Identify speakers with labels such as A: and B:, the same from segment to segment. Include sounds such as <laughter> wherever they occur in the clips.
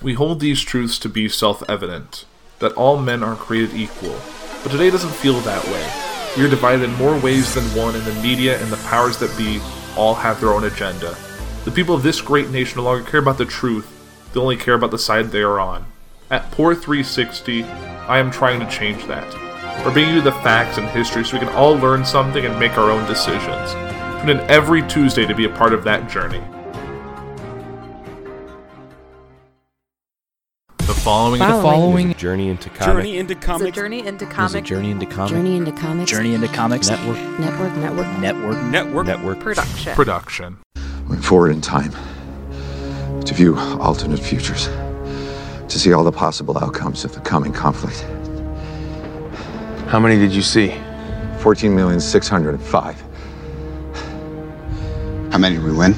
A: We hold these truths to be self evident that all men are created equal, but today doesn't feel that way. We are divided in more ways than one, and the media and the powers that be all have their own agenda. The people of this great nation no longer care about the truth, they only care about the side they are on. At Pour 360, I am trying to change that. We're bringing you the facts and history so we can all learn something and make our own decisions. Tune in every Tuesday to be a part of that journey. Following,
B: The following
C: Journey into comics
D: Journey into
E: It's
D: comics
E: journey into
C: is
E: comic
C: journey into comics
F: Journey into Comics
B: Journey into Comics
C: network
F: Network Network
B: Network.
D: network.
C: network
E: production.
A: production.
G: went forward in time to view alternate futures, to see all the possible outcomes of the coming conflict.
C: How many did you see?
G: 14,605.
H: How many did we win?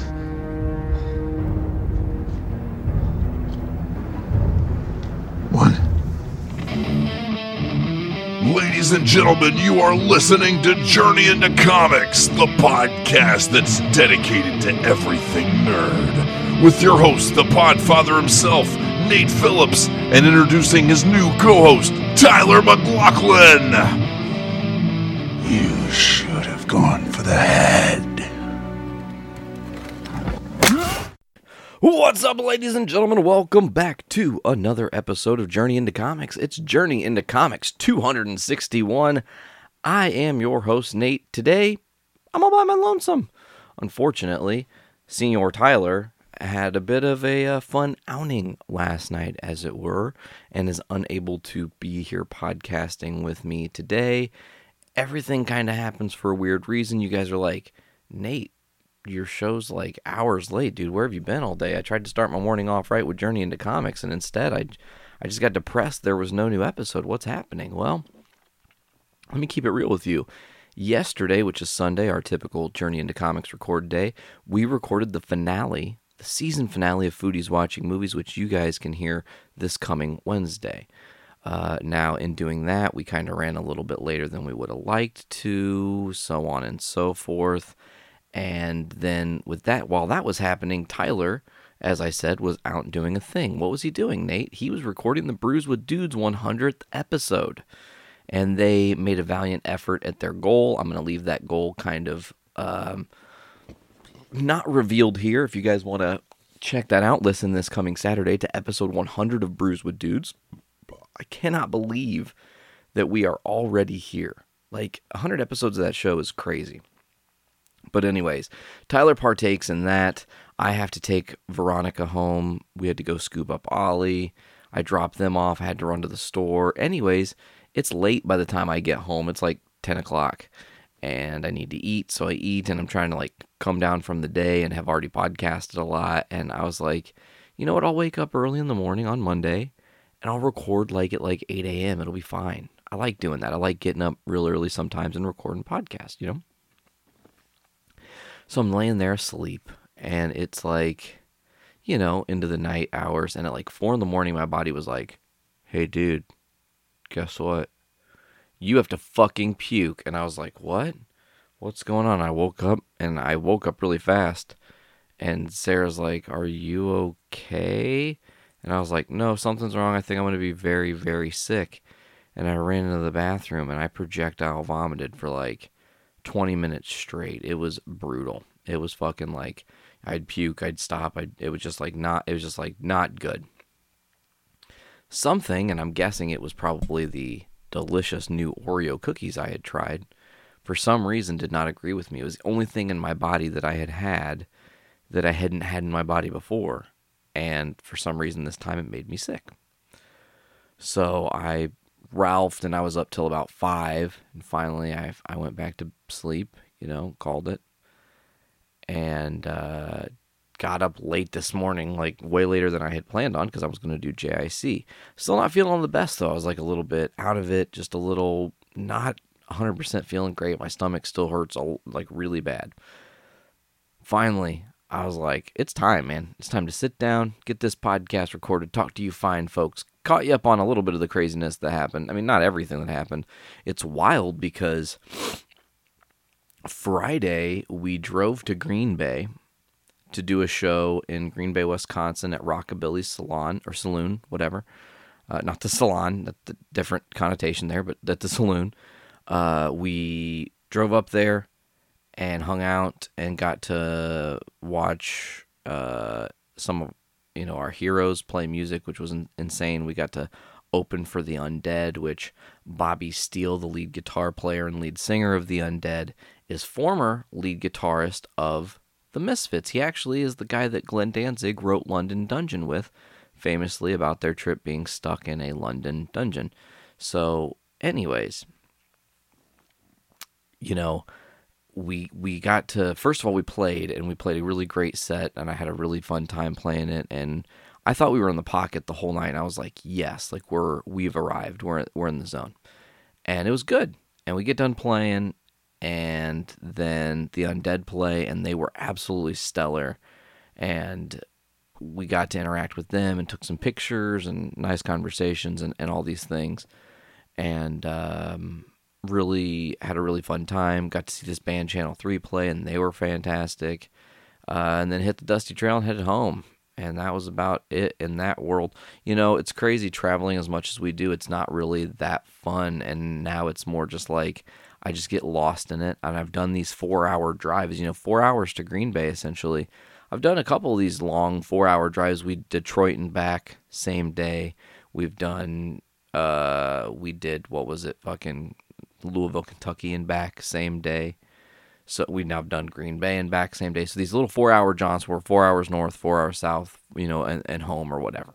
I: Ladies and gentlemen, you are listening to Journey into Comics, the podcast that's dedicated to everything nerd. With your host, the Podfather himself, Nate Phillips, and introducing his new co host, Tyler McLaughlin.
H: You should have gone for the head.
C: What's up, ladies and gentlemen? Welcome back to another episode of Journey into Comics. It's Journey into Comics 261. I am your host, Nate. Today, I'm all by my lonesome. Unfortunately, Senior Tyler had a bit of a uh, fun outing last night, as it were, and is unable to be here podcasting with me today. Everything kind of happens for a weird reason. You guys are like, Nate, your show's like hours late, dude. Where have you been all day? I tried to start my morning off right with Journey into Comics, and instead, I, I just got depressed. There was no new episode. What's happening? Well, let me keep it real with you. Yesterday, which is Sunday, our typical Journey into Comics record day, we recorded the finale, the season finale of Foodies Watching Movies, which you guys can hear this coming Wednesday. Uh, now, in doing that, we kind of ran a little bit later than we would have liked to, so on and so forth. And then with that, while that was happening, Tyler, as I said, was out doing a thing. What was he doing, Nate? He was recording the Brews with Dudes 100th episode. And they made a valiant effort at their goal. I'm going to leave that goal kind of um, not revealed here. If you guys want to check that out, listen this coming Saturday to episode 100 of Brews with Dudes. I cannot believe that we are already here. Like 100 episodes of that show is crazy. But anyways, Tyler partakes in that. I have to take Veronica home. We had to go scoop up Ollie. I dropped them off. I had to run to the store. Anyways, it's late by the time I get home. It's like 10 o'clock. And I need to eat. So I eat and I'm trying to like come down from the day and have already podcasted a lot. And I was like, you know what? I'll wake up early in the morning on Monday and I'll record like at like 8 a.m. It'll be fine. I like doing that. I like getting up real early sometimes and recording podcasts, you know? So I'm laying there asleep, and it's like, you know, into the night hours. And at like four in the morning, my body was like, hey, dude, guess what? You have to fucking puke. And I was like, what? What's going on? I woke up, and I woke up really fast. And Sarah's like, are you okay? And I was like, no, something's wrong. I think I'm going to be very, very sick. And I ran into the bathroom, and I projectile vomited for like 20 minutes straight. It was brutal. It was fucking like I'd puke, I'd stop. I'd, it was just like not it was just like not good. Something, and I'm guessing it was probably the delicious new Oreo cookies I had tried, for some reason did not agree with me. It was the only thing in my body that I had had that I hadn't had in my body before. And for some reason this time it made me sick. So I ralphed and I was up till about five, and finally I I went back to sleep. You know, called it, and uh, got up late this morning, like way later than I had planned on because I was going to do JIC. Still not feeling the best though. I was like a little bit out of it, just a little not 100% feeling great. My stomach still hurts like really bad. Finally, I was like, it's time, man. It's time to sit down, get this podcast recorded, talk to you fine folks. Caught you up on a little bit of the craziness that happened. I mean, not everything that happened. It's wild because Friday we drove to Green Bay to do a show in Green Bay, Wisconsin at Rockabilly Salon or Saloon, whatever. Uh, not the salon, that the different connotation there, but at the <laughs> saloon. Uh, we drove up there and hung out and got to watch uh, some of you know our heroes play music, which was insane. We got to open for the Undead, which Bobby Steele, the lead guitar player and lead singer of the Undead, is former lead guitarist of the Misfits. He actually is the guy that Glenn Danzig wrote London Dungeon with, famously about their trip being stuck in a London dungeon. So, anyways, you know, we we got to first of all we played and we played a really great set and I had a really fun time playing it and I thought we were in the pocket the whole night. I was like, yes, like we're we've arrived. We're we're in the zone, and it was good. And we get done playing, and then the undead play, and they were absolutely stellar. And we got to interact with them and took some pictures and nice conversations and, and all these things, and um, really had a really fun time. Got to see this band Channel Three play, and they were fantastic. Uh, and then hit the dusty trail and headed home and that was about it in that world. You know, it's crazy traveling as much as we do. It's not really that fun, and now it's more just like I just get lost in it. And I've done these four-hour drives. You know, four hours to Green Bay essentially. I've done a couple of these long four-hour drives. We Detroit and back same day. We've done. Uh, we did what was it? Fucking Louisville, Kentucky, and back same day. So we've now done Green Bay and back same day. So these little four hour jaunts were four hours north, four hours south, you know, and, and home or whatever.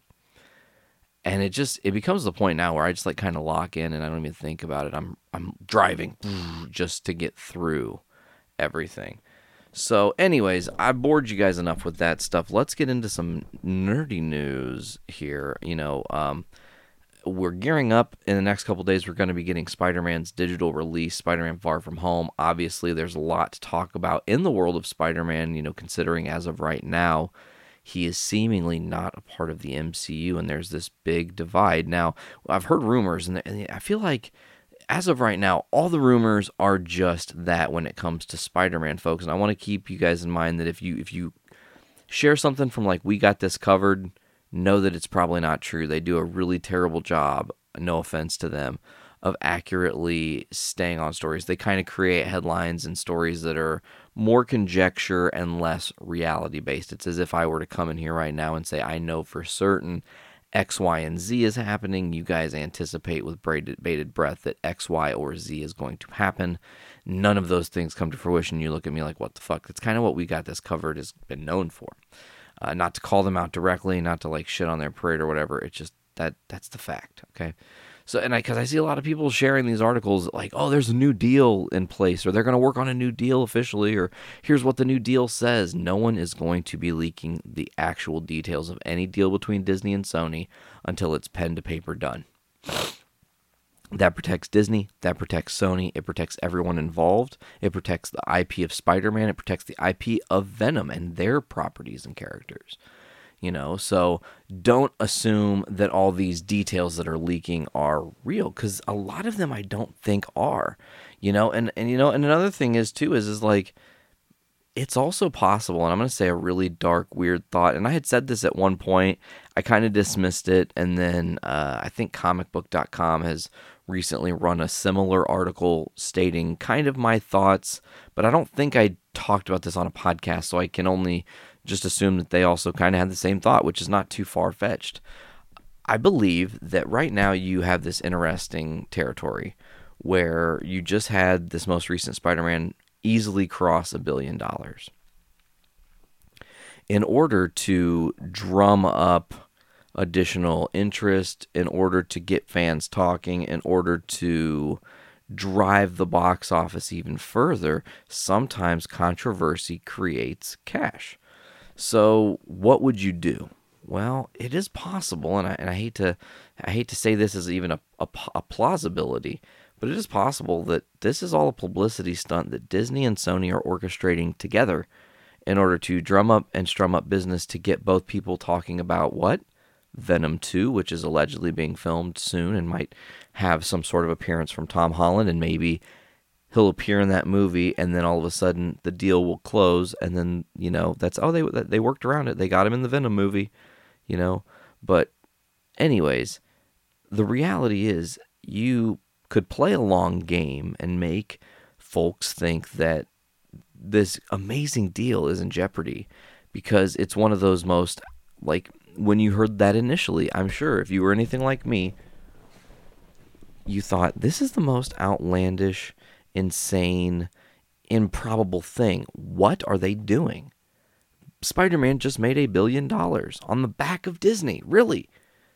C: And it just it becomes the point now where I just like kind of lock in and I don't even think about it. I'm I'm driving <sniffs> just to get through everything. So, anyways, I bored you guys enough with that stuff. Let's get into some nerdy news here. You know, um, we're gearing up in the next couple days. We're going to be getting Spider Man's digital release, Spider Man Far From Home. Obviously, there's a lot to talk about in the world of Spider Man, you know, considering as of right now, he is seemingly not a part of the MCU, and there's this big divide. Now, I've heard rumors, and I feel like as of right now, all the rumors are just that when it comes to Spider Man, folks. And I want to keep you guys in mind that if you if you share something from like we got this covered know that it's probably not true. They do a really terrible job, no offense to them, of accurately staying on stories. They kind of create headlines and stories that are more conjecture and less reality based. It's as if I were to come in here right now and say, I know for certain X, Y, and Z is happening. You guys anticipate with bated breath that X, Y, or Z is going to happen. None of those things come to fruition. You look at me like, what the fuck? That's kind of what we got this covered has been known for. Uh, not to call them out directly, not to like shit on their parade or whatever. It's just that that's the fact. Okay. So, and I, because I see a lot of people sharing these articles like, oh, there's a new deal in place, or they're going to work on a new deal officially, or here's what the new deal says. No one is going to be leaking the actual details of any deal between Disney and Sony until it's pen to paper done. That protects Disney. That protects Sony. It protects everyone involved. It protects the IP of Spider Man. It protects the IP of Venom and their properties and characters. You know, so don't assume that all these details that are leaking are real because a lot of them I don't think are. You know, and, and you know, and another thing is too is is like it's also possible, and I'm going to say a really dark, weird thought. And I had said this at one point. I kind of dismissed it, and then uh, I think comicbook.com has recently run a similar article stating kind of my thoughts, but I don't think I talked about this on a podcast, so I can only just assume that they also kind of had the same thought, which is not too far fetched. I believe that right now you have this interesting territory where you just had this most recent Spider Man easily cross a billion dollars. In order to drum up additional interest, in order to get fans talking, in order to drive the box office even further, sometimes controversy creates cash. So, what would you do? Well, it is possible, and I, and I hate to I hate to say this as even a, a, a plausibility, but it is possible that this is all a publicity stunt that Disney and Sony are orchestrating together in order to drum up and strum up business to get both people talking about what Venom 2, which is allegedly being filmed soon and might have some sort of appearance from Tom Holland and maybe he'll appear in that movie, and then all of a sudden the deal will close, and then you know that's oh they they worked around it. They got him in the Venom movie, you know. But anyways, the reality is you could play a long game and make folks think that this amazing deal is in jeopardy because it's one of those most like when you heard that initially, I'm sure if you were anything like me, you thought this is the most outlandish, insane, improbable thing. What are they doing? Spider Man just made a billion dollars on the back of Disney. Really?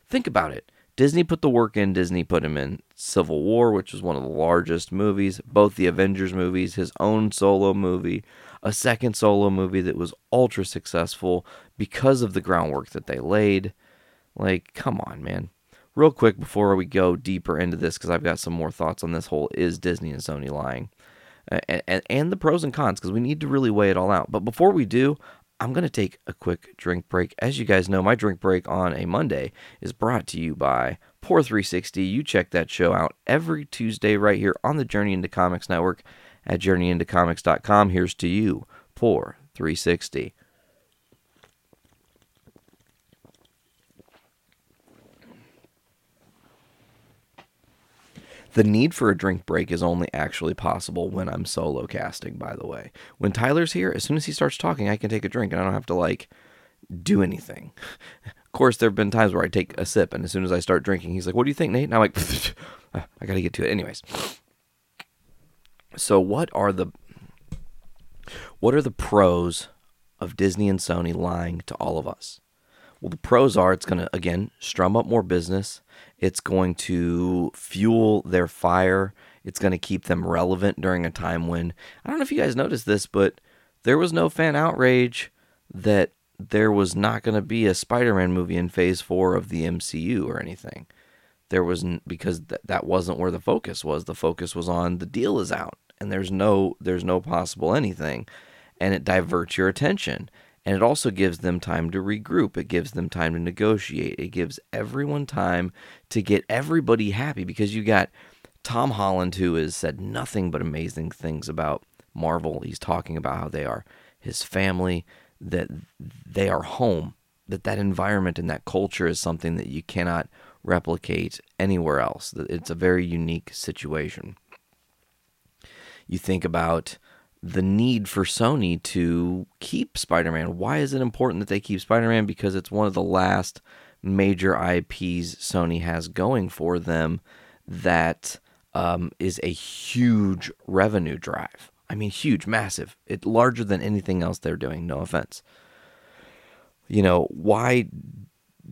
C: Think about it. Disney put the work in. Disney put him in Civil War, which was one of the largest movies, both the Avengers movies, his own solo movie, a second solo movie that was ultra successful because of the groundwork that they laid. Like, come on, man. Real quick before we go deeper into this, because I've got some more thoughts on this whole is Disney and Sony lying? And, and, and the pros and cons, because we need to really weigh it all out. But before we do, I'm going to take a quick drink break. As you guys know, my drink break on a Monday is brought to you by Pour360. You check that show out every Tuesday right here on the Journey into Comics Network at journeyintocomics.com. Here's to you, Pour360. The need for a drink break is only actually possible when I'm solo casting, by the way. When Tyler's here, as soon as he starts talking, I can take a drink and I don't have to like do anything. <laughs> Of course, there have been times where I take a sip and as soon as I start drinking, he's like, What do you think, Nate? And I'm like, <laughs> ah, I got to get to it. Anyways. So what are the what are the pros of Disney and Sony lying to all of us? Well, the pros are it's going to again strum up more business. It's going to fuel their fire. It's going to keep them relevant during a time when I don't know if you guys noticed this, but there was no fan outrage that there was not going to be a Spider-Man movie in Phase 4 of the MCU or anything. There wasn't because th- that wasn't where the focus was. The focus was on the deal is out and there's no there's no possible anything and it diverts your attention and it also gives them time to regroup. It gives them time to negotiate. It gives everyone time to get everybody happy because you got Tom Holland, who has said nothing but amazing things about Marvel. He's talking about how they are his family, that they are home, that that environment and that culture is something that you cannot replicate anywhere else. It's a very unique situation. You think about the need for Sony to keep Spider Man. Why is it important that they keep Spider Man? Because it's one of the last major IPs Sony has going for them that um, is a huge revenue drive. I mean, huge, massive. It larger than anything else they're doing. No offense. You know why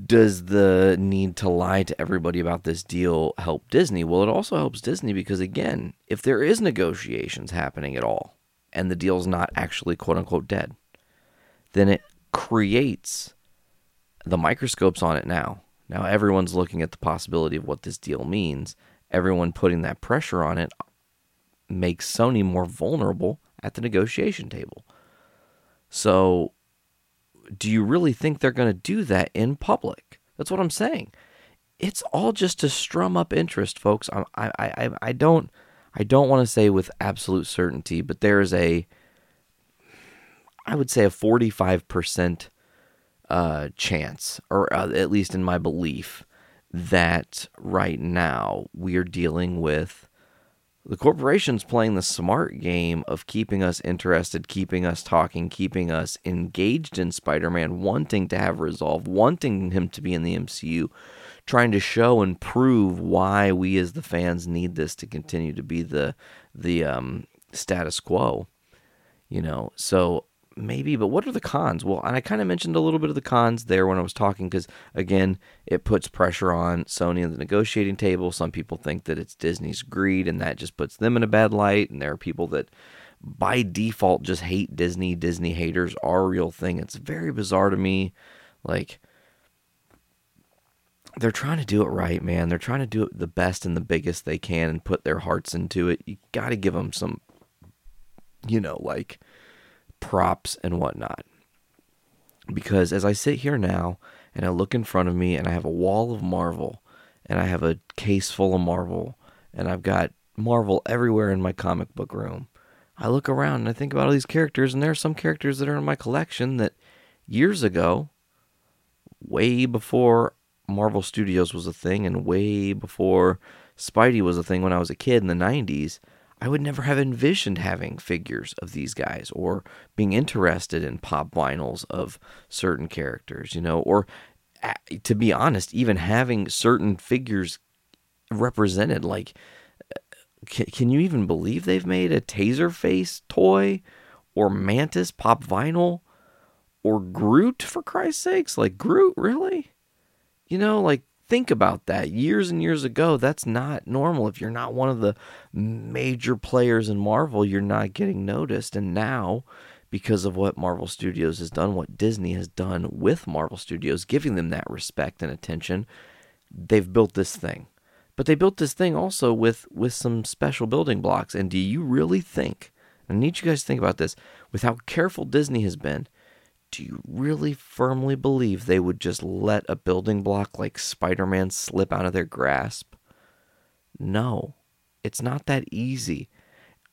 C: does the need to lie to everybody about this deal help Disney? Well, it also helps Disney because again, if there is negotiations happening at all, and the deal's not actually quote unquote dead, then it creates the microscopes on it now. Now everyone's looking at the possibility of what this deal means. Everyone putting that pressure on it makes Sony more vulnerable at the negotiation table. So, do you really think they're going to do that in public? That's what I'm saying. It's all just to strum up interest, folks. I, I, I, I don't I don't want to say with absolute certainty, but there is a, I would say a 45% uh, chance, or uh, at least in my belief, that right now we are dealing with the corporations playing the smart game of keeping us interested, keeping us talking, keeping us engaged in Spider Man, wanting to have resolve, wanting him to be in the MCU, trying to show and prove why we as the fans need this to continue to be the the um, status quo. You know, so maybe, but what are the cons? Well, and I kind of mentioned a little bit of the cons there when I was talking because again, it puts pressure on Sony at the negotiating table. Some people think that it's Disney's greed and that just puts them in a bad light, and there are people that by default just hate Disney. Disney haters are a real thing. It's very bizarre to me. Like they're trying to do it right, man. They're trying to do it the best and the biggest they can and put their hearts into it. You got to give them some, you know, like props and whatnot. Because as I sit here now and I look in front of me and I have a wall of Marvel and I have a case full of Marvel and I've got Marvel everywhere in my comic book room. I look around and I think about all these characters, and there are some characters that are in my collection that years ago, way before Marvel Studios was a thing and way before Spidey was a thing when I was a kid in the 90s, I would never have envisioned having figures of these guys or being interested in pop vinyls of certain characters, you know, or to be honest, even having certain figures represented. Like, uh, can, can you even believe they've made a Taserface toy or Mantis pop vinyl or Groot, for Christ's sakes? Like, Groot, really? You know, like, think about that. Years and years ago, that's not normal. If you're not one of the major players in Marvel, you're not getting noticed. And now, because of what Marvel Studios has done, what Disney has done with Marvel Studios, giving them that respect and attention, they've built this thing. But they built this thing also with with some special building blocks. And do you really think? I need you guys to think about this. With how careful Disney has been, do you really firmly believe they would just let a building block like Spider Man slip out of their grasp? No, it's not that easy.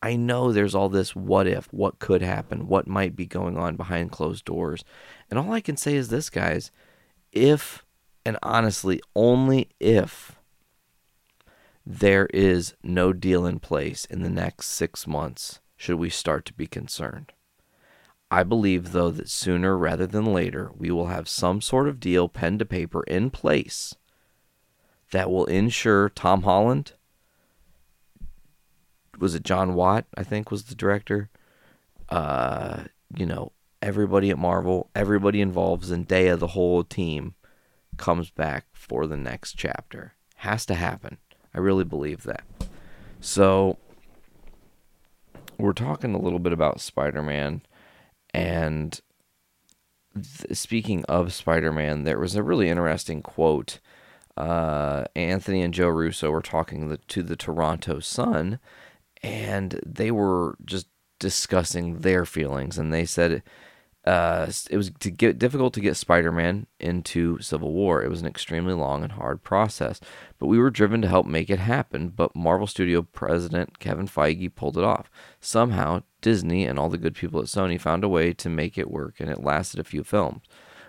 C: I know there's all this what if, what could happen, what might be going on behind closed doors. And all I can say is this, guys if, and honestly, only if there is no deal in place in the next six months should we start to be concerned. I believe, though, that sooner rather than later, we will have some sort of deal, pen to paper, in place that will ensure Tom Holland, was it John Watt, I think was the director, uh, you know, everybody at Marvel, everybody involved, Zendaya, the whole team, comes back for the next chapter. Has to happen. I really believe that. So, we're talking a little bit about Spider Man and th- speaking of Spider Man, there was a really interesting quote. Uh, Anthony and Joe Russo were talking the, to the Toronto Sun, and they were just discussing their feelings. And they said uh, it was to get difficult to get Spider-Man into Civil War. It was an extremely long and hard process, but we were driven to help make it happen. But Marvel Studio president Kevin Feige pulled it off. Somehow, Disney and all the good people at Sony found a way to make it work, and it lasted a few films.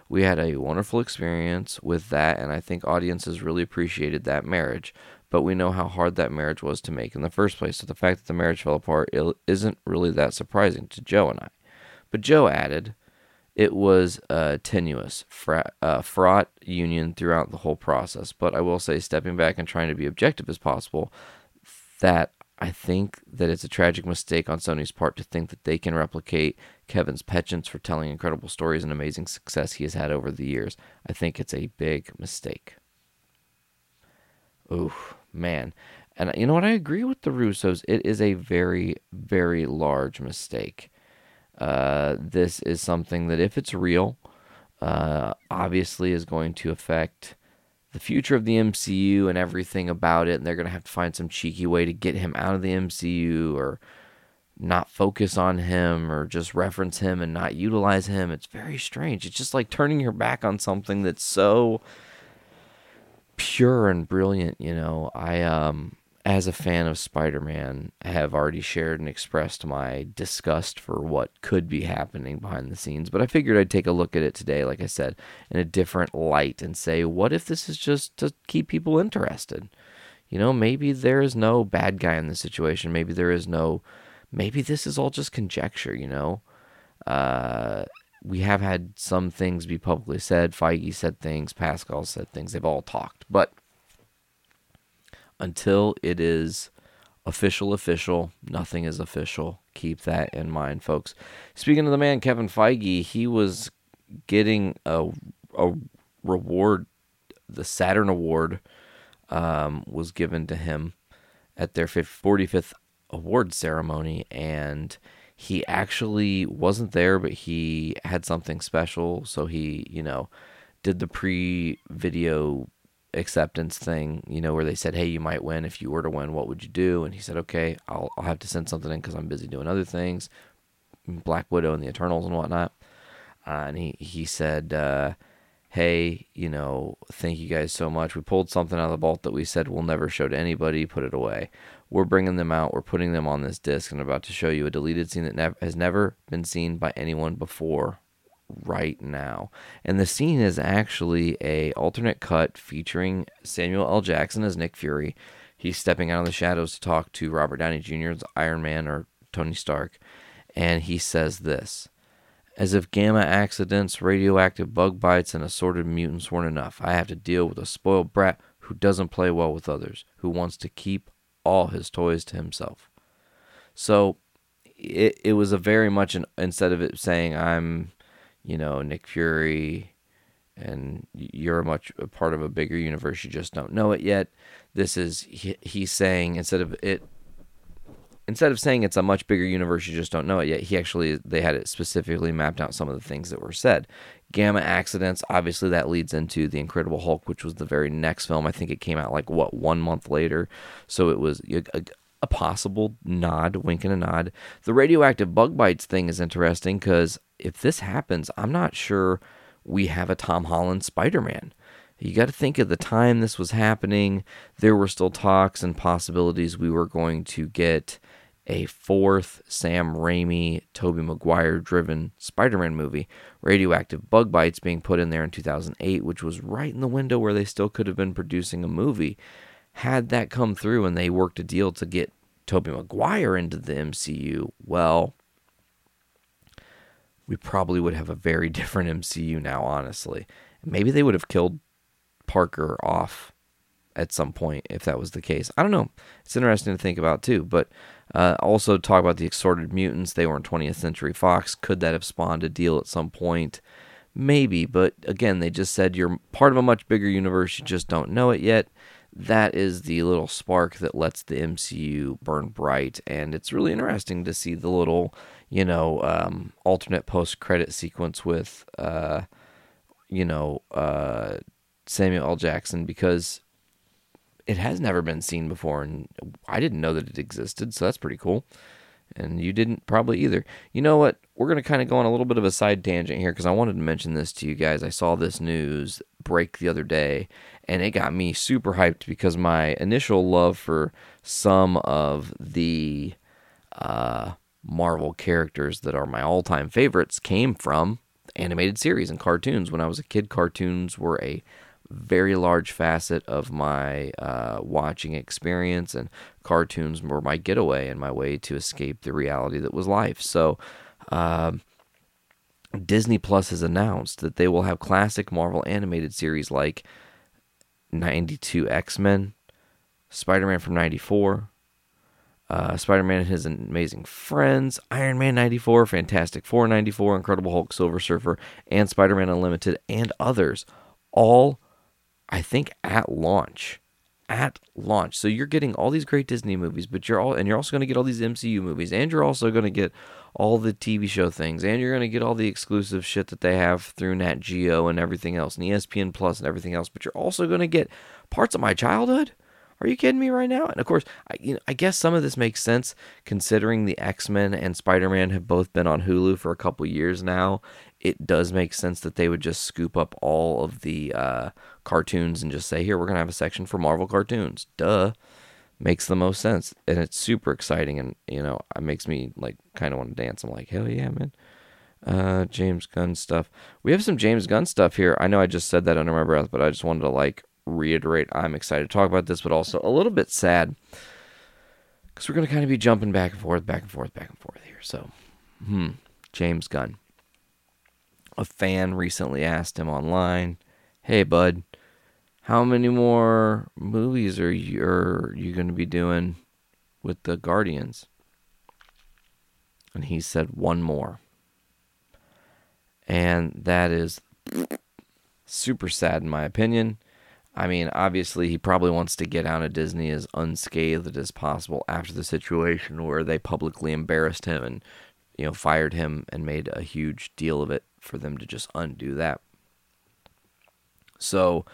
C: We had a wonderful experience with that, and I think audiences really appreciated that marriage. But we know how hard that marriage was to make in the first place. So the fact that the marriage fell apart isn't really that surprising to Joe and I. But Joe added, it was a tenuous, uh, fraught union throughout the whole process. But I will say, stepping back and trying to be objective as possible, that I think that it's a tragic mistake on Sony's part to think that they can replicate Kevin's penchant for telling incredible stories and amazing success he has had over the years. I think it's a big mistake. Ooh, man. And you know what? I agree with the Russos. It is a very, very large mistake. Uh, this is something that, if it's real, uh, obviously is going to affect the future of the MCU and everything about it. And they're going to have to find some cheeky way to get him out of the MCU or not focus on him or just reference him and not utilize him. It's very strange. It's just like turning your back on something that's so pure and brilliant, you know. I um as a fan of Spider Man, have already shared and expressed my disgust for what could be happening behind the scenes. But I figured I'd take a look at it today, like I said, in a different light and say, what if this is just to keep people interested? You know, maybe there is no bad guy in the situation. Maybe there is no, maybe this is all just conjecture, you know? Uh, we have had some things be publicly said. Feige said things, Pascal said things. They've all talked. But until it is official, official, nothing is official. Keep that in mind, folks. Speaking of the man, Kevin Feige, he was getting a, a reward. The Saturn Award um, was given to him at their 45th award ceremony, and he actually wasn't there, but he had something special. So he, you know, did the pre video acceptance thing, you know, where they said, "Hey, you might win. If you were to win, what would you do?" And he said, "Okay, I'll I'll have to send something in because I'm busy doing other things, Black Widow and the Eternals and whatnot." Uh, and he he said, uh, hey, you know, thank you guys so much. We pulled something out of the vault that we said we'll never show to anybody, put it away. We're bringing them out, we're putting them on this disc, and I'm about to show you a deleted scene that nev- has never been seen by anyone before right now. And the scene is actually a alternate cut featuring Samuel L. Jackson as Nick Fury. He's stepping out of the shadows to talk to Robert Downey Jr.'s Iron Man or Tony Stark, and he says this as if gamma accidents, radioactive bug bites, and assorted mutants weren't enough, I have to deal with a spoiled brat who doesn't play well with others, who wants to keep all his toys to himself. So it, it was a very much an, instead of it saying I'm, you know, Nick Fury and you're a much a part of a bigger universe, you just don't know it yet. This is he, he's saying instead of it instead of saying it's a much bigger universe, you just don't know it yet. He actually they had it specifically mapped out some of the things that were said. Gamma accidents, obviously that leads into the Incredible Hulk, which was the very next film. I think it came out like what one month later, so it was a, a, a possible nod, wink and a nod. The radioactive bug bites thing is interesting because if this happens, I'm not sure we have a Tom Holland Spider Man. You got to think of the time this was happening. There were still talks and possibilities we were going to get a fourth Sam Raimi, Tobey Maguire driven Spider Man movie. Radioactive Bug Bites being put in there in 2008, which was right in the window where they still could have been producing a movie. Had that come through and they worked a deal to get Tobey Maguire into the MCU, well, we probably would have a very <laughs> different MCU now, honestly. Maybe they would have killed Parker off at some point if that was the case. I don't know. It's interesting to think about too. But uh, also talk about the assorted mutants. They were in 20th Century Fox. Could that have spawned a deal at some point? Maybe. But again, they just said you're part of a much bigger universe. You just don't know it yet. That is the little spark that lets the MCU burn bright. And it's really interesting to see the little, you know, um, alternate post credit sequence with, uh, you know, uh, Samuel L. Jackson because it has never been seen before, and I didn't know that it existed, so that's pretty cool. And you didn't probably either. You know what? We're going to kind of go on a little bit of a side tangent here because I wanted to mention this to you guys. I saw this news break the other day, and it got me super hyped because my initial love for some of the uh, Marvel characters that are my all time favorites came from animated series and cartoons. When I was a kid, cartoons were a very large facet of my uh, watching experience, and cartoons were my getaway and my way to escape the reality that was life. So, um, Disney Plus has announced that they will have classic Marvel animated series like 92 X Men, Spider Man from 94. Uh, Spider Man and his amazing friends, Iron Man 94, Fantastic Four 94, Incredible Hulk, Silver Surfer, and Spider Man Unlimited, and others, all I think at launch. At launch. So you're getting all these great Disney movies, but you're all and you're also going to get all these MCU movies, and you're also going to get all the TV show things, and you're going to get all the exclusive shit that they have through Nat Geo and everything else, and ESPN Plus and everything else. But you're also going to get parts of my childhood. Are you kidding me right now? And of course, I, you know, I guess some of this makes sense considering the X Men and Spider Man have both been on Hulu for a couple years now. It does make sense that they would just scoop up all of the uh, cartoons and just say, here, we're going to have a section for Marvel cartoons. Duh. Makes the most sense. And it's super exciting. And, you know, it makes me like kind of want to dance. I'm like, hell yeah, man. Uh, James Gunn stuff. We have some James Gunn stuff here. I know I just said that under my breath, but I just wanted to like reiterate I'm excited to talk about this, but also a little bit sad because we're going to kind of be jumping back and forth, back and forth, back and forth here. So, hmm, James Gunn. A fan recently asked him online, "Hey, bud, how many more movies are you are you going to be doing with the Guardians?" And he said, "One more." And that is super sad in my opinion. I mean, obviously, he probably wants to get out of Disney as unscathed as possible after the situation where they publicly embarrassed him and, you know, fired him and made a huge deal of it for them to just undo that. So,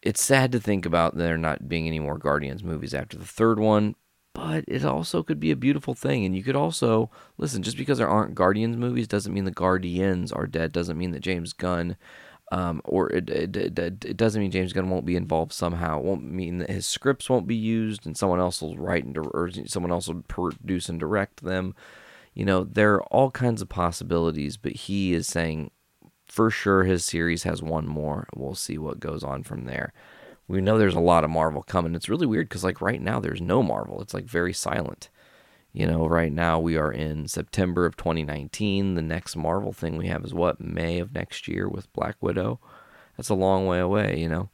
C: it's sad to think about there not being any more Guardians movies after the third one, but it also could be a beautiful thing. And you could also, listen, just because there aren't Guardians movies doesn't mean the Guardians are dead, doesn't mean that James Gunn Um, or it, it, it, it doesn't mean James Gunn won't be involved somehow. It won't mean that his scripts won't be used and someone else will write and or someone else will produce and direct them. You know, there are all kinds of possibilities, but he is saying for sure his series has one more. We'll see what goes on from there. We know there's a lot of Marvel coming. It's really weird because like right now there's no Marvel. It's like very silent. You know, right now we are in September of 2019. The next Marvel thing we have is what May of next year with Black Widow. That's a long way away. You know.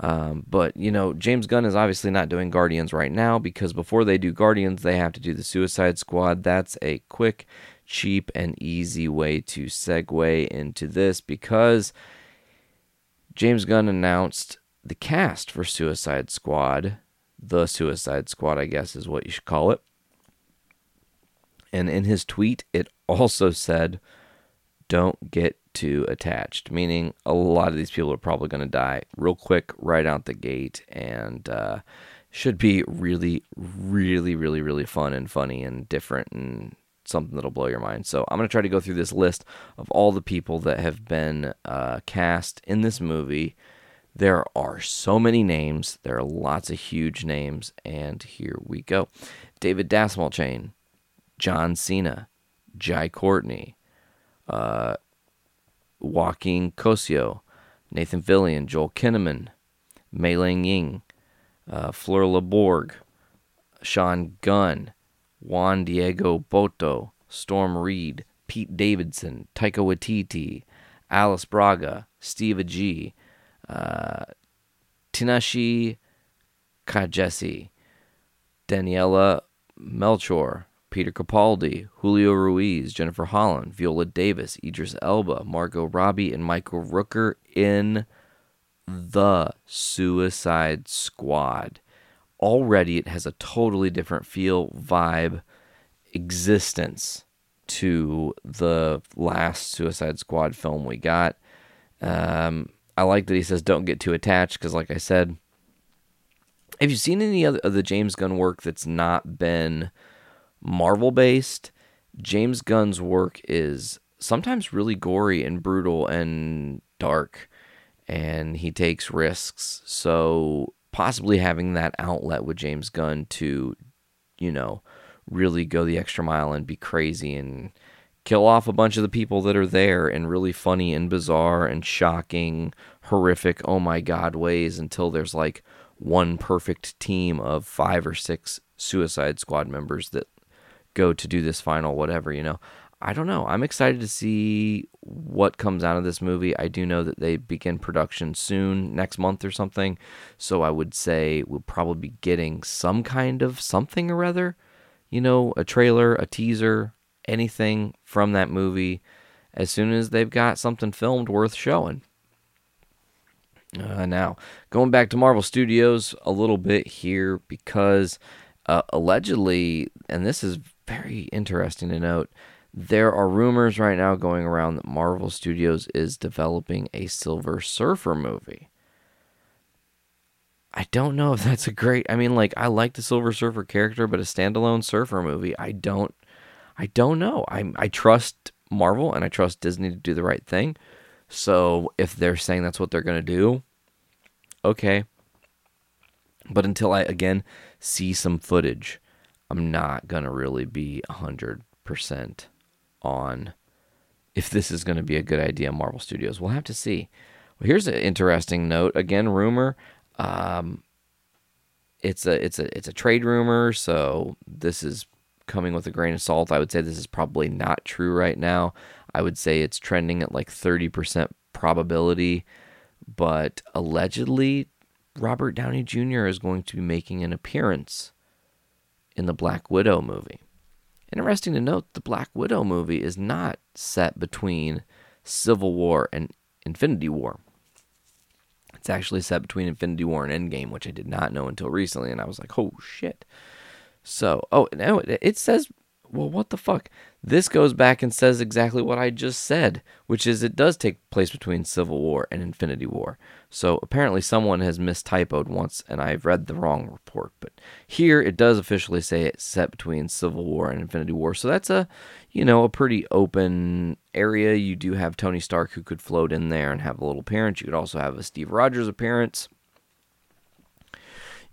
C: Um, but you know, James Gunn is obviously not doing Guardians right now because before they do Guardians, they have to do the Suicide Squad. That's a quick, cheap, and easy way to segue into this because James Gunn announced the cast for Suicide Squad. The Suicide Squad, I guess, is what you should call it. And in his tweet, it also said, don't get too attached, meaning a lot of these people are probably going to die real quick right out the gate and uh, should be really, really, really, really fun and funny and different and something that'll blow your mind. So I'm going to try to go through this list of all the people that have been uh, cast in this movie. There are so many names. There are lots of huge names, and here we go. David Dastmalchian, John Cena, Jai Courtney, uh, Joaquin Cosio, Nathan Fillion, Joel Kinnaman, Mei Ling Ying, uh, Flula Borg, Sean Gunn, Juan Diego Botto, Storm Reid, Pete Davidson, Taika Waititi, Alice Braga, Steve Agee, uh, Tinashe Kajese, Daniela Melchior, Peter Capaldi, Julio Ruiz, Jennifer Holland, Viola Davis, Idris Elba, Margot Robbie, and Michael Rooker in the Suicide Squad. Already, it has a totally different feel, vibe, existence to the last Suicide Squad film we got. Um, I like that he says don't get too attached because, like I said, have you seen any other of the James Gunn work that's not been Marvel based, James Gunn's work is sometimes really gory and brutal and dark, and he takes risks. So, possibly having that outlet with James Gunn to, you know, really go the extra mile and be crazy and kill off a bunch of the people that are there in really funny and bizarre and shocking, horrific, oh my god ways until there's like one perfect team of five or six Suicide Squad members that go to do this final whatever, you know. I don't know. I'm excited to see what comes out of this movie. I do know that they begin production soon, next month or something. So I would say we'll probably be getting some kind of something or other, you know, a trailer, a teaser, anything from that movie as soon as they've got something filmed worth showing. Uh, now, going back to Marvel Studios a little bit here because uh, allegedly, and this is very interesting to note. There are rumors right now going around that Marvel Studios is developing a Silver Surfer movie. I don't know if that's a great. I mean, like I like the Silver Surfer character, but a standalone surfer movie, I don't. I don't know. I I trust Marvel and I trust Disney to do the right thing. So if they're saying that's what they're gonna do, okay. But until I again see some footage I'm not going to really be 100% on if this is going to be a good idea, Marvel Studios. We'll have to see. Well, here's an interesting note. Again, rumor. Um, it's a it's a it's a trade rumor, so this is coming with a grain of salt. I would say this is probably not true right now. I would say it's trending at like 30% probability, but allegedly Robert Downey Jr. is going to be making an appearance in the Black Widow movie. Interesting to note, the Black Widow movie is not set between Civil War and Infinity War. It's actually set between Infinity War and Endgame, which I did not know until recently, and I was like, oh shit. So, oh, no, it says, well, what the fuck? This goes back and says exactly what I just said, which is it does take place between Civil War and Infinity War. So apparently someone has mistypoed once and I've read the wrong report. But here it does officially say it's set between Civil War and Infinity War. So that's a, you know, a pretty open area. You do have Tony Stark who could float in there and have a little appearance. You could also have a Steve Rogers appearance.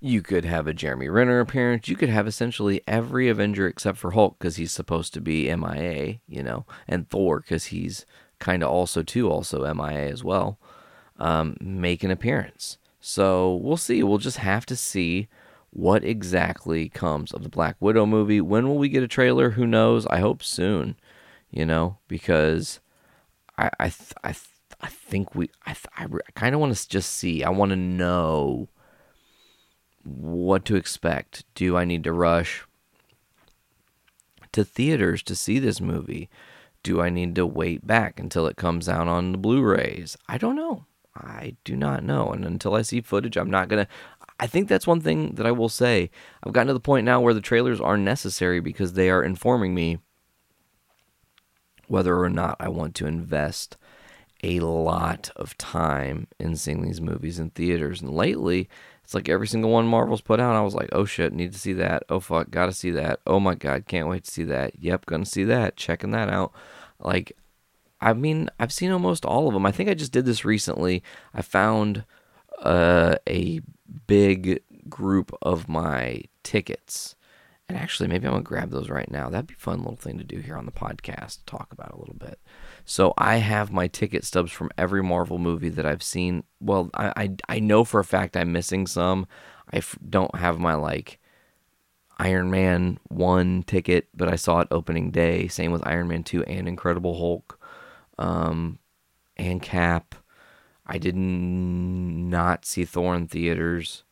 C: You could have a Jeremy Renner appearance. You could have essentially every Avenger except for Hulk because he's supposed to be MIA, you know, and Thor because he's kind of also too also MIA as well, um, make an appearance. So we'll see. We'll just have to see what exactly comes of the Black Widow movie. When will we get a trailer? Who knows? I hope soon, you know, because I I th- I, th- I think we I, th- I, re- I kind of want to just see. I want to know what to expect. Do I need to rush to theaters to see this movie? Do I need to wait back until it comes out on the Blu-rays? I don't know. I do not know. And until I see footage, I'm not going to I think that's one thing that I will say. I've gotten to the point now where the trailers are necessary because they are informing me whether or not I want to invest a lot of time in seeing these movies in theaters. And lately, it's like every single one Marvel's put out, I was like, oh shit, need to see that. Oh fuck, gotta see that. Oh my god, can't wait to see that. Yep, gonna see that. Checking that out. Like, I mean, I've seen almost all of them. I think I just did this recently. I found uh, a big group of my tickets. And actually, maybe I'm to grab those right now. That'd be a fun little thing to do here on the podcast, talk about a little bit. So I have my ticket stubs from every Marvel movie that I've seen. Well, I, I, I know for a fact I'm missing some. I f- don't have my, like, Iron Man 1 ticket, but I saw it opening day. Same with Iron Man 2 and Incredible Hulk um, and Cap. I did not see Thor in theaters.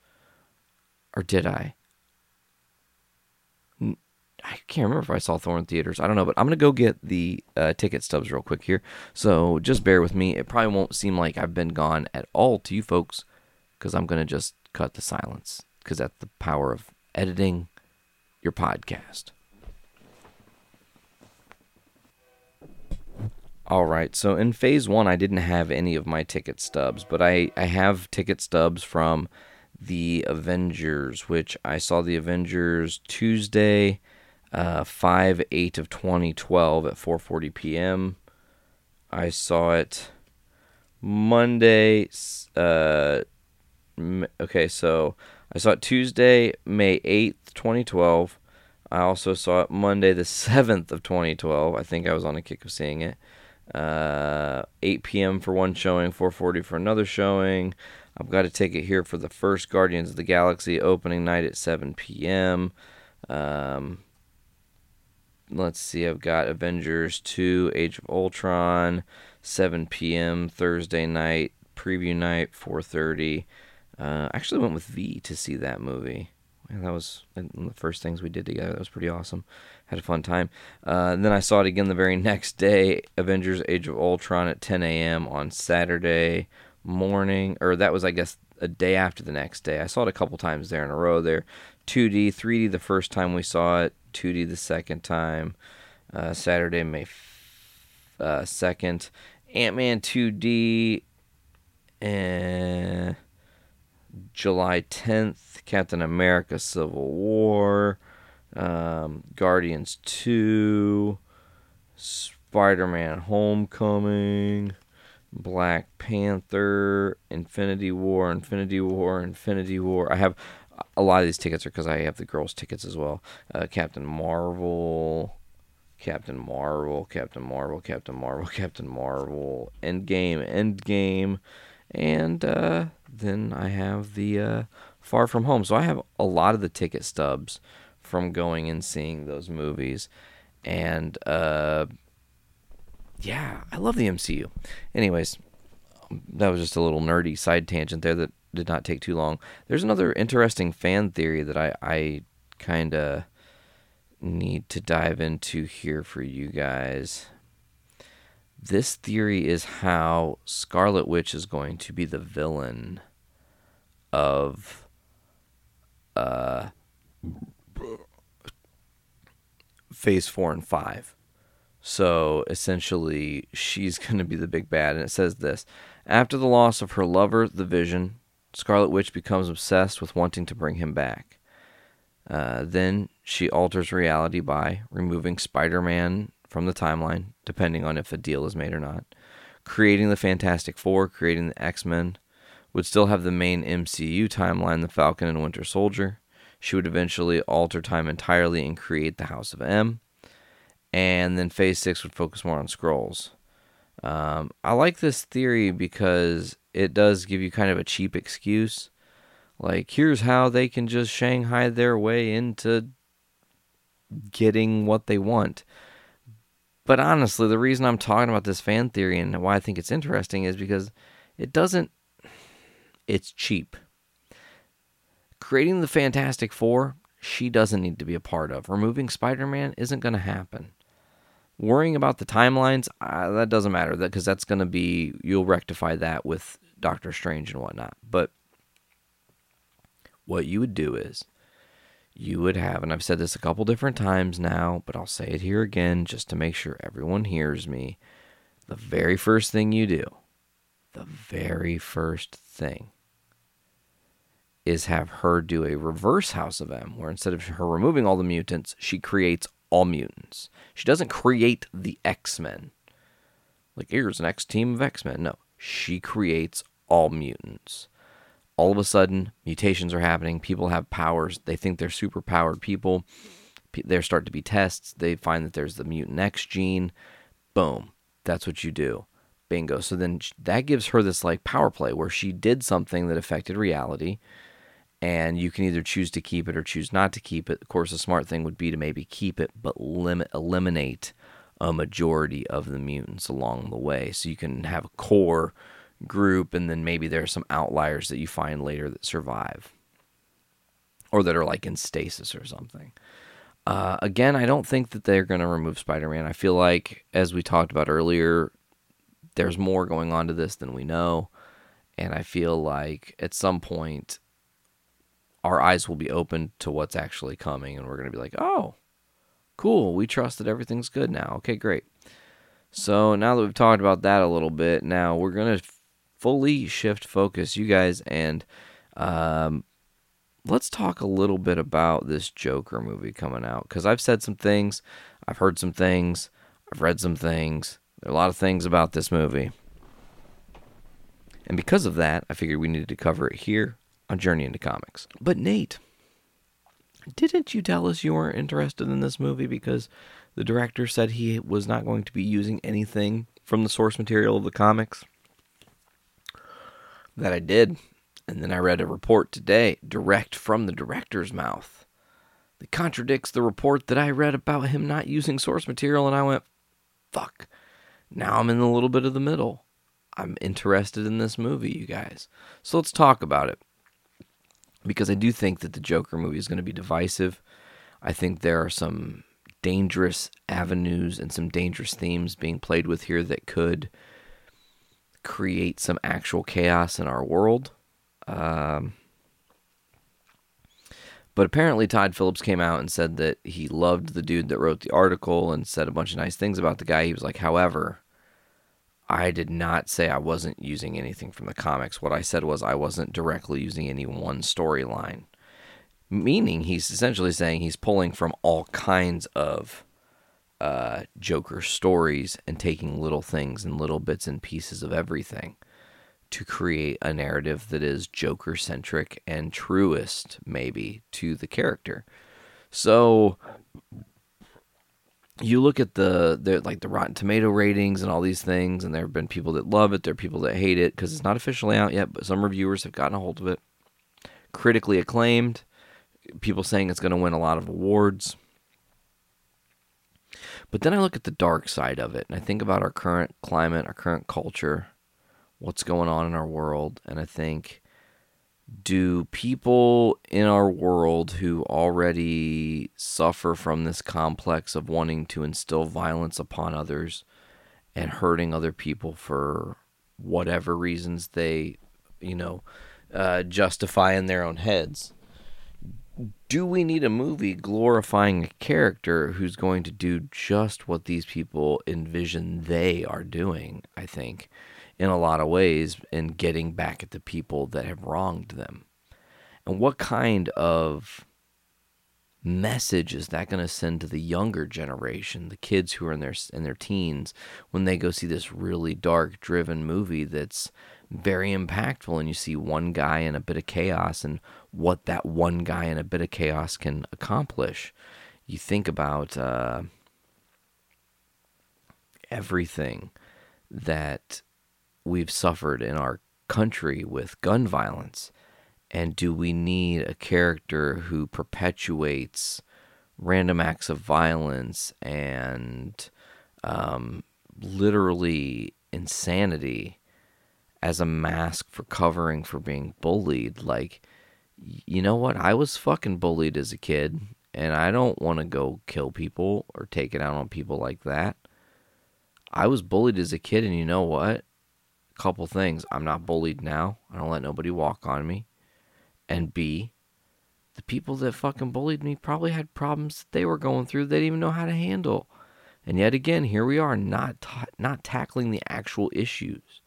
C: Or did I? I can't remember if I saw Thor in theaters. I don't know, but I'm to go get the uh, ticket stubs real quick here. So just bear with me. It probably won't seem like I've been gone at all to you folks because I'm to just cut the silence because that's the power of editing your podcast. All right, so in phase one, I didn't have any of my ticket stubs, but I, I have ticket stubs from the Avengers, which I saw the Avengers Tuesday, uh, 5 8 of 2012 at 4.40 p.m. I saw it Monday, uh, okay, so I saw it Tuesday, May 8th, 2012. I also saw it Monday, the 7th of 2012. I think I was on a kick of seeing it uh, 8 p.m. for one showing, 4:40 for another showing. I've got a ticket here for the first Guardians of the Galaxy opening night at 7 p.m. Um, let's see, I've got Avengers 2, Age of Ultron, 7 p.m. Thursday night, preview night, 4:30. Uh, I actually went with V to see that movie. that was one of the first things we did together. That was pretty awesome had a fun time. Uh, and then I saw it again the very <laughs> next day, Avengers: Age of Ultron at 10 a.m. on Saturday morning, or that was I guess a day after the next day. I saw it a couple times there in a row. There, 2D, 3D the first time we saw it, 2D the second time. Uh, Saturday, May uh, second. Ant Man 2D, and July 10th. Captain America: Civil War um, Guardians 2, Spider Man Homecoming, Black Panther, Infinity War, Infinity War, Infinity War. I have a lot of these tickets are because I have the girls' tickets as well. Uh, Captain Marvel, Captain Marvel, Captain Marvel, Captain Marvel, <laughs> Captain Marvel, Endgame, Endgame, and uh, then I have the uh, Far From Home. So I have a lot of the ticket stubs from going and seeing those movies. And uh, yeah, I love the MCU. Anyways, that was just a little nerdy side tangent there that did not take too long. There's another interesting fan theory that I, I kind of need to dive into here for you guys. This theory is how Scarlet Witch is going to be the villain of uh phase four and five. So essentially, she's <laughs> going to be the big bad. And it says this After the loss of her lover, the Vision, Scarlet Witch becomes obsessed with wanting to bring him back. Uh, then she alters reality by removing Spider Man from the timeline, depending on if a deal is made or not, creating the Fantastic Four, creating the X Men, would still have the main MCU timeline, the Falcon and Winter Soldier. She would eventually alter time entirely and create the House of M. And then Phase 6 would focus more on Skrulls. Um, I like this theory because it does give you kind of a cheap excuse. Like, here's how they can just Shanghai their way into getting what they want. But honestly, the reason I'm talking about this fan theory and why I think it's interesting is because it doesn't. It's cheap. Creating the Fantastic Four, she doesn't need to be a part of. Removing Spider Man isn't going to happen. Worrying about the timelines, uh, that doesn't matter because that's going to be, you'll rectify that with Doctor Strange and whatnot. But what you would do is you would have, and I've said this a couple different times now, but I'll say it here again just to make sure everyone hears me. The very first thing you do, the very first thing is have her do a reverse House of M, where instead of her removing all the mutants, she creates all mutants. She doesn't create the X Men. Like, here's an X team of X Men. No, she creates all mutants. All of a sudden mutations are happening. People have powers. They think they're super powered people there start to be tests. They find that there's the mutant x gene. Boom. That's what you do. Bingo. So then that gives her this like power play where she did something that affected reality and you can either choose to keep it or choose not to keep it of course a smart thing would be to maybe keep it but limit eliminate a majority of the mutants along the way so you can have a core group, and then maybe there are some outliers that you find later that survive or that are like in stasis or something. Uh, again, I don't think that they're going to remove Spider Man. I feel like, as we talked about earlier, there's more going on to this than we know. And I feel like at some point, our eyes will be open to what's actually coming, and we're going to be like, oh, cool. We trust that everything's good now. Okay, great. So now that we've talked about that a little bit, now we're going to fully shift focus, you guys, and um, let's talk a little bit about this Joker movie coming out. Because I've said some things, I've heard some things, I've read some things. There are a lot of things about this movie. And because of that, I figured we needed to cover it here on Journey into Comics. But Nate, didn't you tell us you weren't interested in this movie because the director said he was not going to be using anything from the source material of the comics? that I did. And then I read a report today, direct from the director's mouth, that contradicts the report that I read about him not using source material. And I went, fuck. Now I'm in a little bit of the middle. I'm interested in this movie, you guys. So let's talk about it. Because I do think that the Joker movie is going to be divisive. I think there are some dangerous avenues and some dangerous themes being played with here that could create some actual chaos in our world. Um, but apparently, Todd Phillips came out and said that he loved the dude that wrote the article and said a bunch of nice things about the guy. He was like, however, I did not say I wasn't using anything from the comics. What I said was I wasn't directly using any one storyline. Meaning, he's essentially saying he's pulling from all kinds of uh, Joker stories and taking little things and little bits and pieces of everything to create a narrative that is Joker centric and truest, maybe, to the character. So you look at the, the like the Rotten Tomato ratings and all these things, and there have been people that love it, there are people that hate it because it's not officially out yet, but some reviewers have gotten a hold of it. Critically acclaimed, people saying it's going to win a lot of awards. But then I look at the dark side of it and I think about our current climate, our current culture, what's going on in our world, and I think do people in our world who already suffer from this complex of wanting to instill violence upon others and hurting other people for whatever reasons they, you know, uh, justify in their own heads, do we need a movie glorifying a character who's going to do just what these people envision they are doing? I think, in a lot of ways, in getting back at the people that have wronged them. And what kind of message is that going to send to the younger generation, the kids who are in their in their teens, when they go see this really dark, driven movie that's very impactful, and you see one guy in a bit of chaos and what that one guy in a bit of chaos can accomplish. You think about uh, everything that we've suffered in our country with gun violence and do we need a character who perpetuates random acts of violence and um, literally insanity as a mask for covering for being bullied? Like, you know what? I was fucking bullied as a kid, and I don't want to go kill people or take it out on people like that. I was bullied as a kid, and you know what? Couple things. I'm not bullied now. I don't let nobody walk on me. And B, the people that fucking bullied me probably had problems that they were going through they didn't even know how to handle. And yet again, here we are not ta- not tackling the actual issues.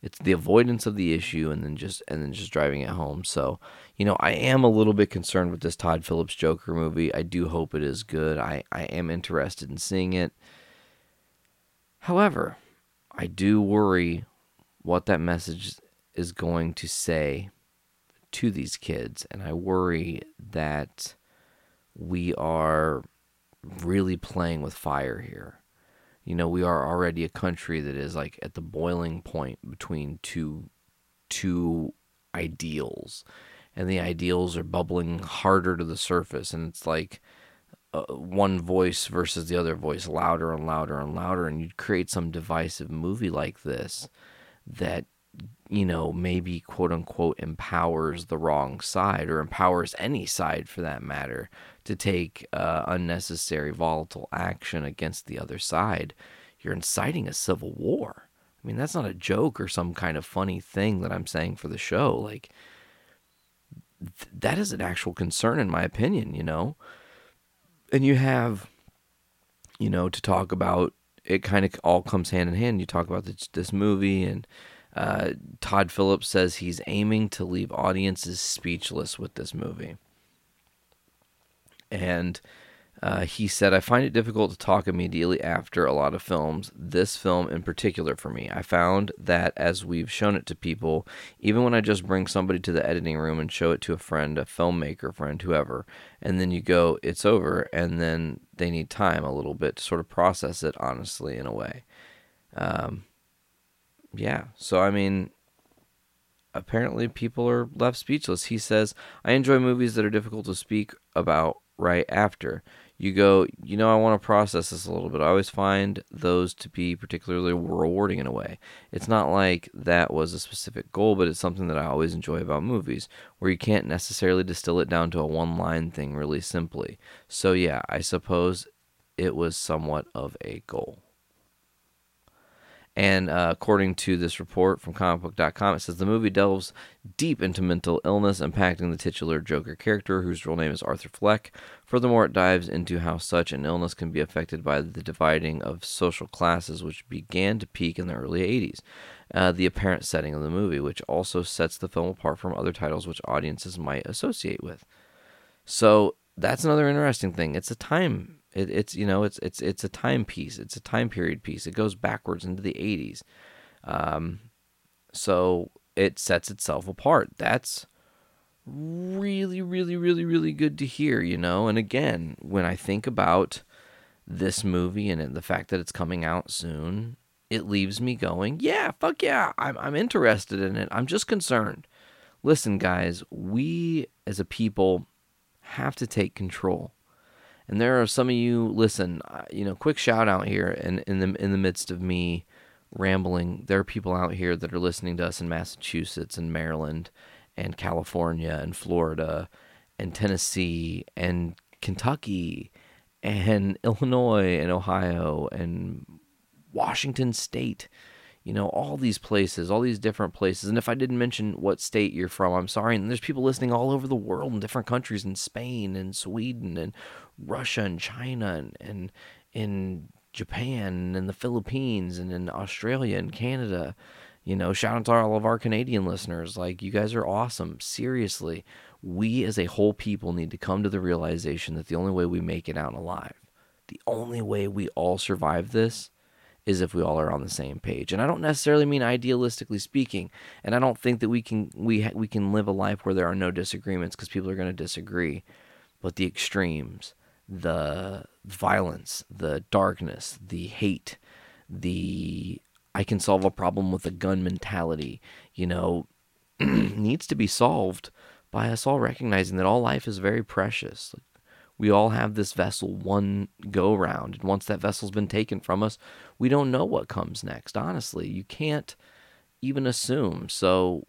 C: It's the avoidance of the issue and then just and then just driving it home. So, you know, I am a little bit concerned with this Todd Phillips Joker movie. I do hope it is good. I, I am interested in seeing it. However, I do worry what that message is going to say to these kids. And I worry that we are really playing with fire here. You know, we are already a country that is like at the boiling point between two two ideals. And the ideals are bubbling harder to the surface and it's like uh, one voice versus the other voice louder and louder and louder and you'd create some divisive movie like this that you know, maybe quote unquote empowers the wrong side or empowers any side for that matter to take uh, unnecessary volatile action against the other side, you're inciting a civil war. I mean, that's not a joke or some kind of funny thing that I'm saying for the show. Like, th- that is an actual concern, in my opinion, you know? And you have, you know, to talk about it kind of all comes hand in hand. You talk about this, this movie and uh, Todd Phillips says he's aiming to leave audiences speechless with this movie. And uh, he said, I find it difficult to talk immediately after a lot of films, this film in particular for me. I found that as we've shown it to people, even when I just bring somebody to the editing room and show it to a friend, a filmmaker friend, whoever, and then you go, it's over, and then they need time a little bit to sort of process it honestly in a way. Um, yeah. So I mean, apparently people are left speechless. He says, "I enjoy movies that are difficult to speak about right after." You go, you know, I want to process this a little bit. I always find those to be particularly rewarding in a way. It's not like that was a specific goal, but it's something that I always enjoy about movies, where you can't necessarily distill it down to a one line thing really simply. So, yeah, I suppose it was somewhat of a goal. And uh, according to this report from comicbook.com, it says the movie delves deep into mental illness, impacting the titular Joker character, whose real name is Arthur Fleck. Furthermore, it dives into how such an illness can be affected by the dividing of social classes, which began to peak in the early 80s. Uh, the apparent setting of the movie, which also sets the film apart from other titles which audiences might associate with. So that's another interesting thing. It's a time it, it's you know it's it's it's a time piece. It's a time period piece. It goes backwards into the 80s. Um, so it sets itself apart. That's really really really really good to hear, you know. And again, when I think about this movie and the fact that it's coming out soon, it leaves me going, yeah, fuck yeah, I'm I'm interested in it. I'm just concerned. Listen, guys, we as a people have to take control. And there are some of you listen, uh, you know, quick shout out here and in, in the in the midst of me rambling, there are people out here that are listening to us in Massachusetts and Maryland and California and Florida and Tennessee and Kentucky and <laughs> Illinois and Ohio and Washington state. you know, all these places, all these different places. And if I didn't mention what state you're from, I'm sorry. And there's people listening all over the world in different countries in Spain and Sweden and Russia and China and, and in Japan and the Philippines and in Australia and Canada. You know, shout out to all of our Canadian listeners. Like, you guys are awesome. Seriously, we as a whole people need to come to the realization that the only way we make it out alive, the only way we all survive this is if we all are on the same page. And I don't necessarily mean idealistically speaking, and I don't think that we can we ha- we can live a life where there are no disagreements because people are going to disagree. But the extremes, the violence, the darkness, the hate, the I can solve a problem with a gun mentality, you know, <clears throat> needs to be solved by us all recognizing that all life is very precious we all have this vessel one go round. And once that vessel's been taken from us, we don't know what comes next. Honestly, you can't even assume. So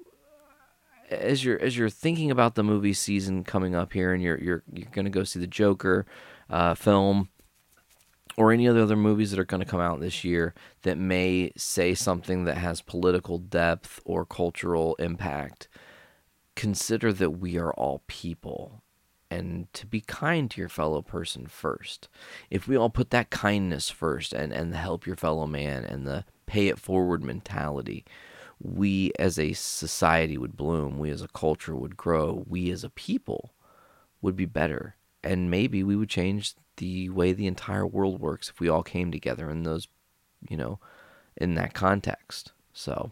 C: as you're as you're thinking about the movie season coming up here, and you're you're you're gonna go see the Joker uh, film or any other other movies that are going to come out this year that may say something that has political depth or cultural impact, consider that we are all people and to be kind to your fellow person first. If we all put that kindness first and, and the help your fellow man and the pay it forward mentality, we as a society would bloom, we as a culture would grow, we as a people would be better. And maybe we would change the way the entire world works if we all came together in those, you know, in that context. So,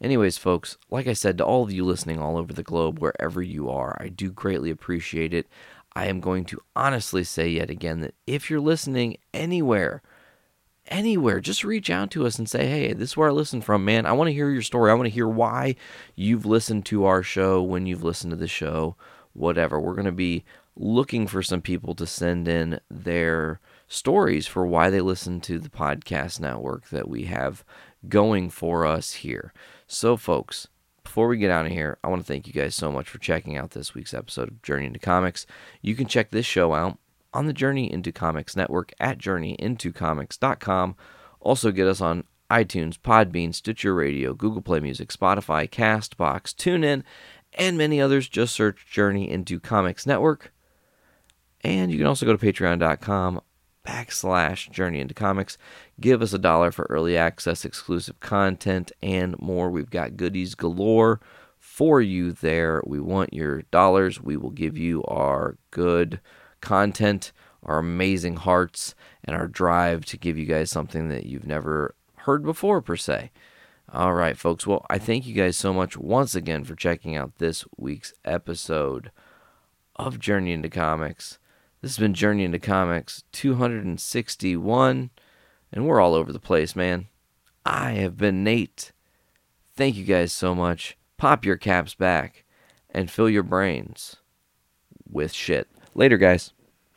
C: Anyways, folks, like I said to all of you listening all over the globe, wherever you are, I do greatly appreciate it. I am going to honestly say yet again that if you're listening anywhere, anywhere, just reach out to us and say, hey, this is where I listen from, man. I want to hear your story. I want to hear why you've listened to our show, when you've listened to the show, whatever. We're going to be looking for some people to send in their stories for why they listen to the podcast network that we have going for us here. So, folks, before we get out of here, I want to thank you guys so much for checking out this week's episode of Journey into Comics. You can check this show out on the Journey into Comics network at journeyintocomics.com. Also, get us on iTunes, Podbean, Stitcher Radio, Google Play Music, Spotify, Castbox, TuneIn, and many others. Just search Journey into Comics Network. And you can also go to patreon.com backslash journey into comics. Give us a dollar for early access, exclusive content, and more. We've got goodies galore for you there. We want your dollars. We will give you our good content, our amazing hearts, and our drive to give you guys something that you've never heard before, per se. All right, folks. Well, I thank you guys so much once again for checking out this week's episode of Journey into Comics. This has been Journey into Comics 261, and we're all over the place, man. I have been Nate. Thank you guys so much. Pop your caps back and fill your brains with shit. Later, guys.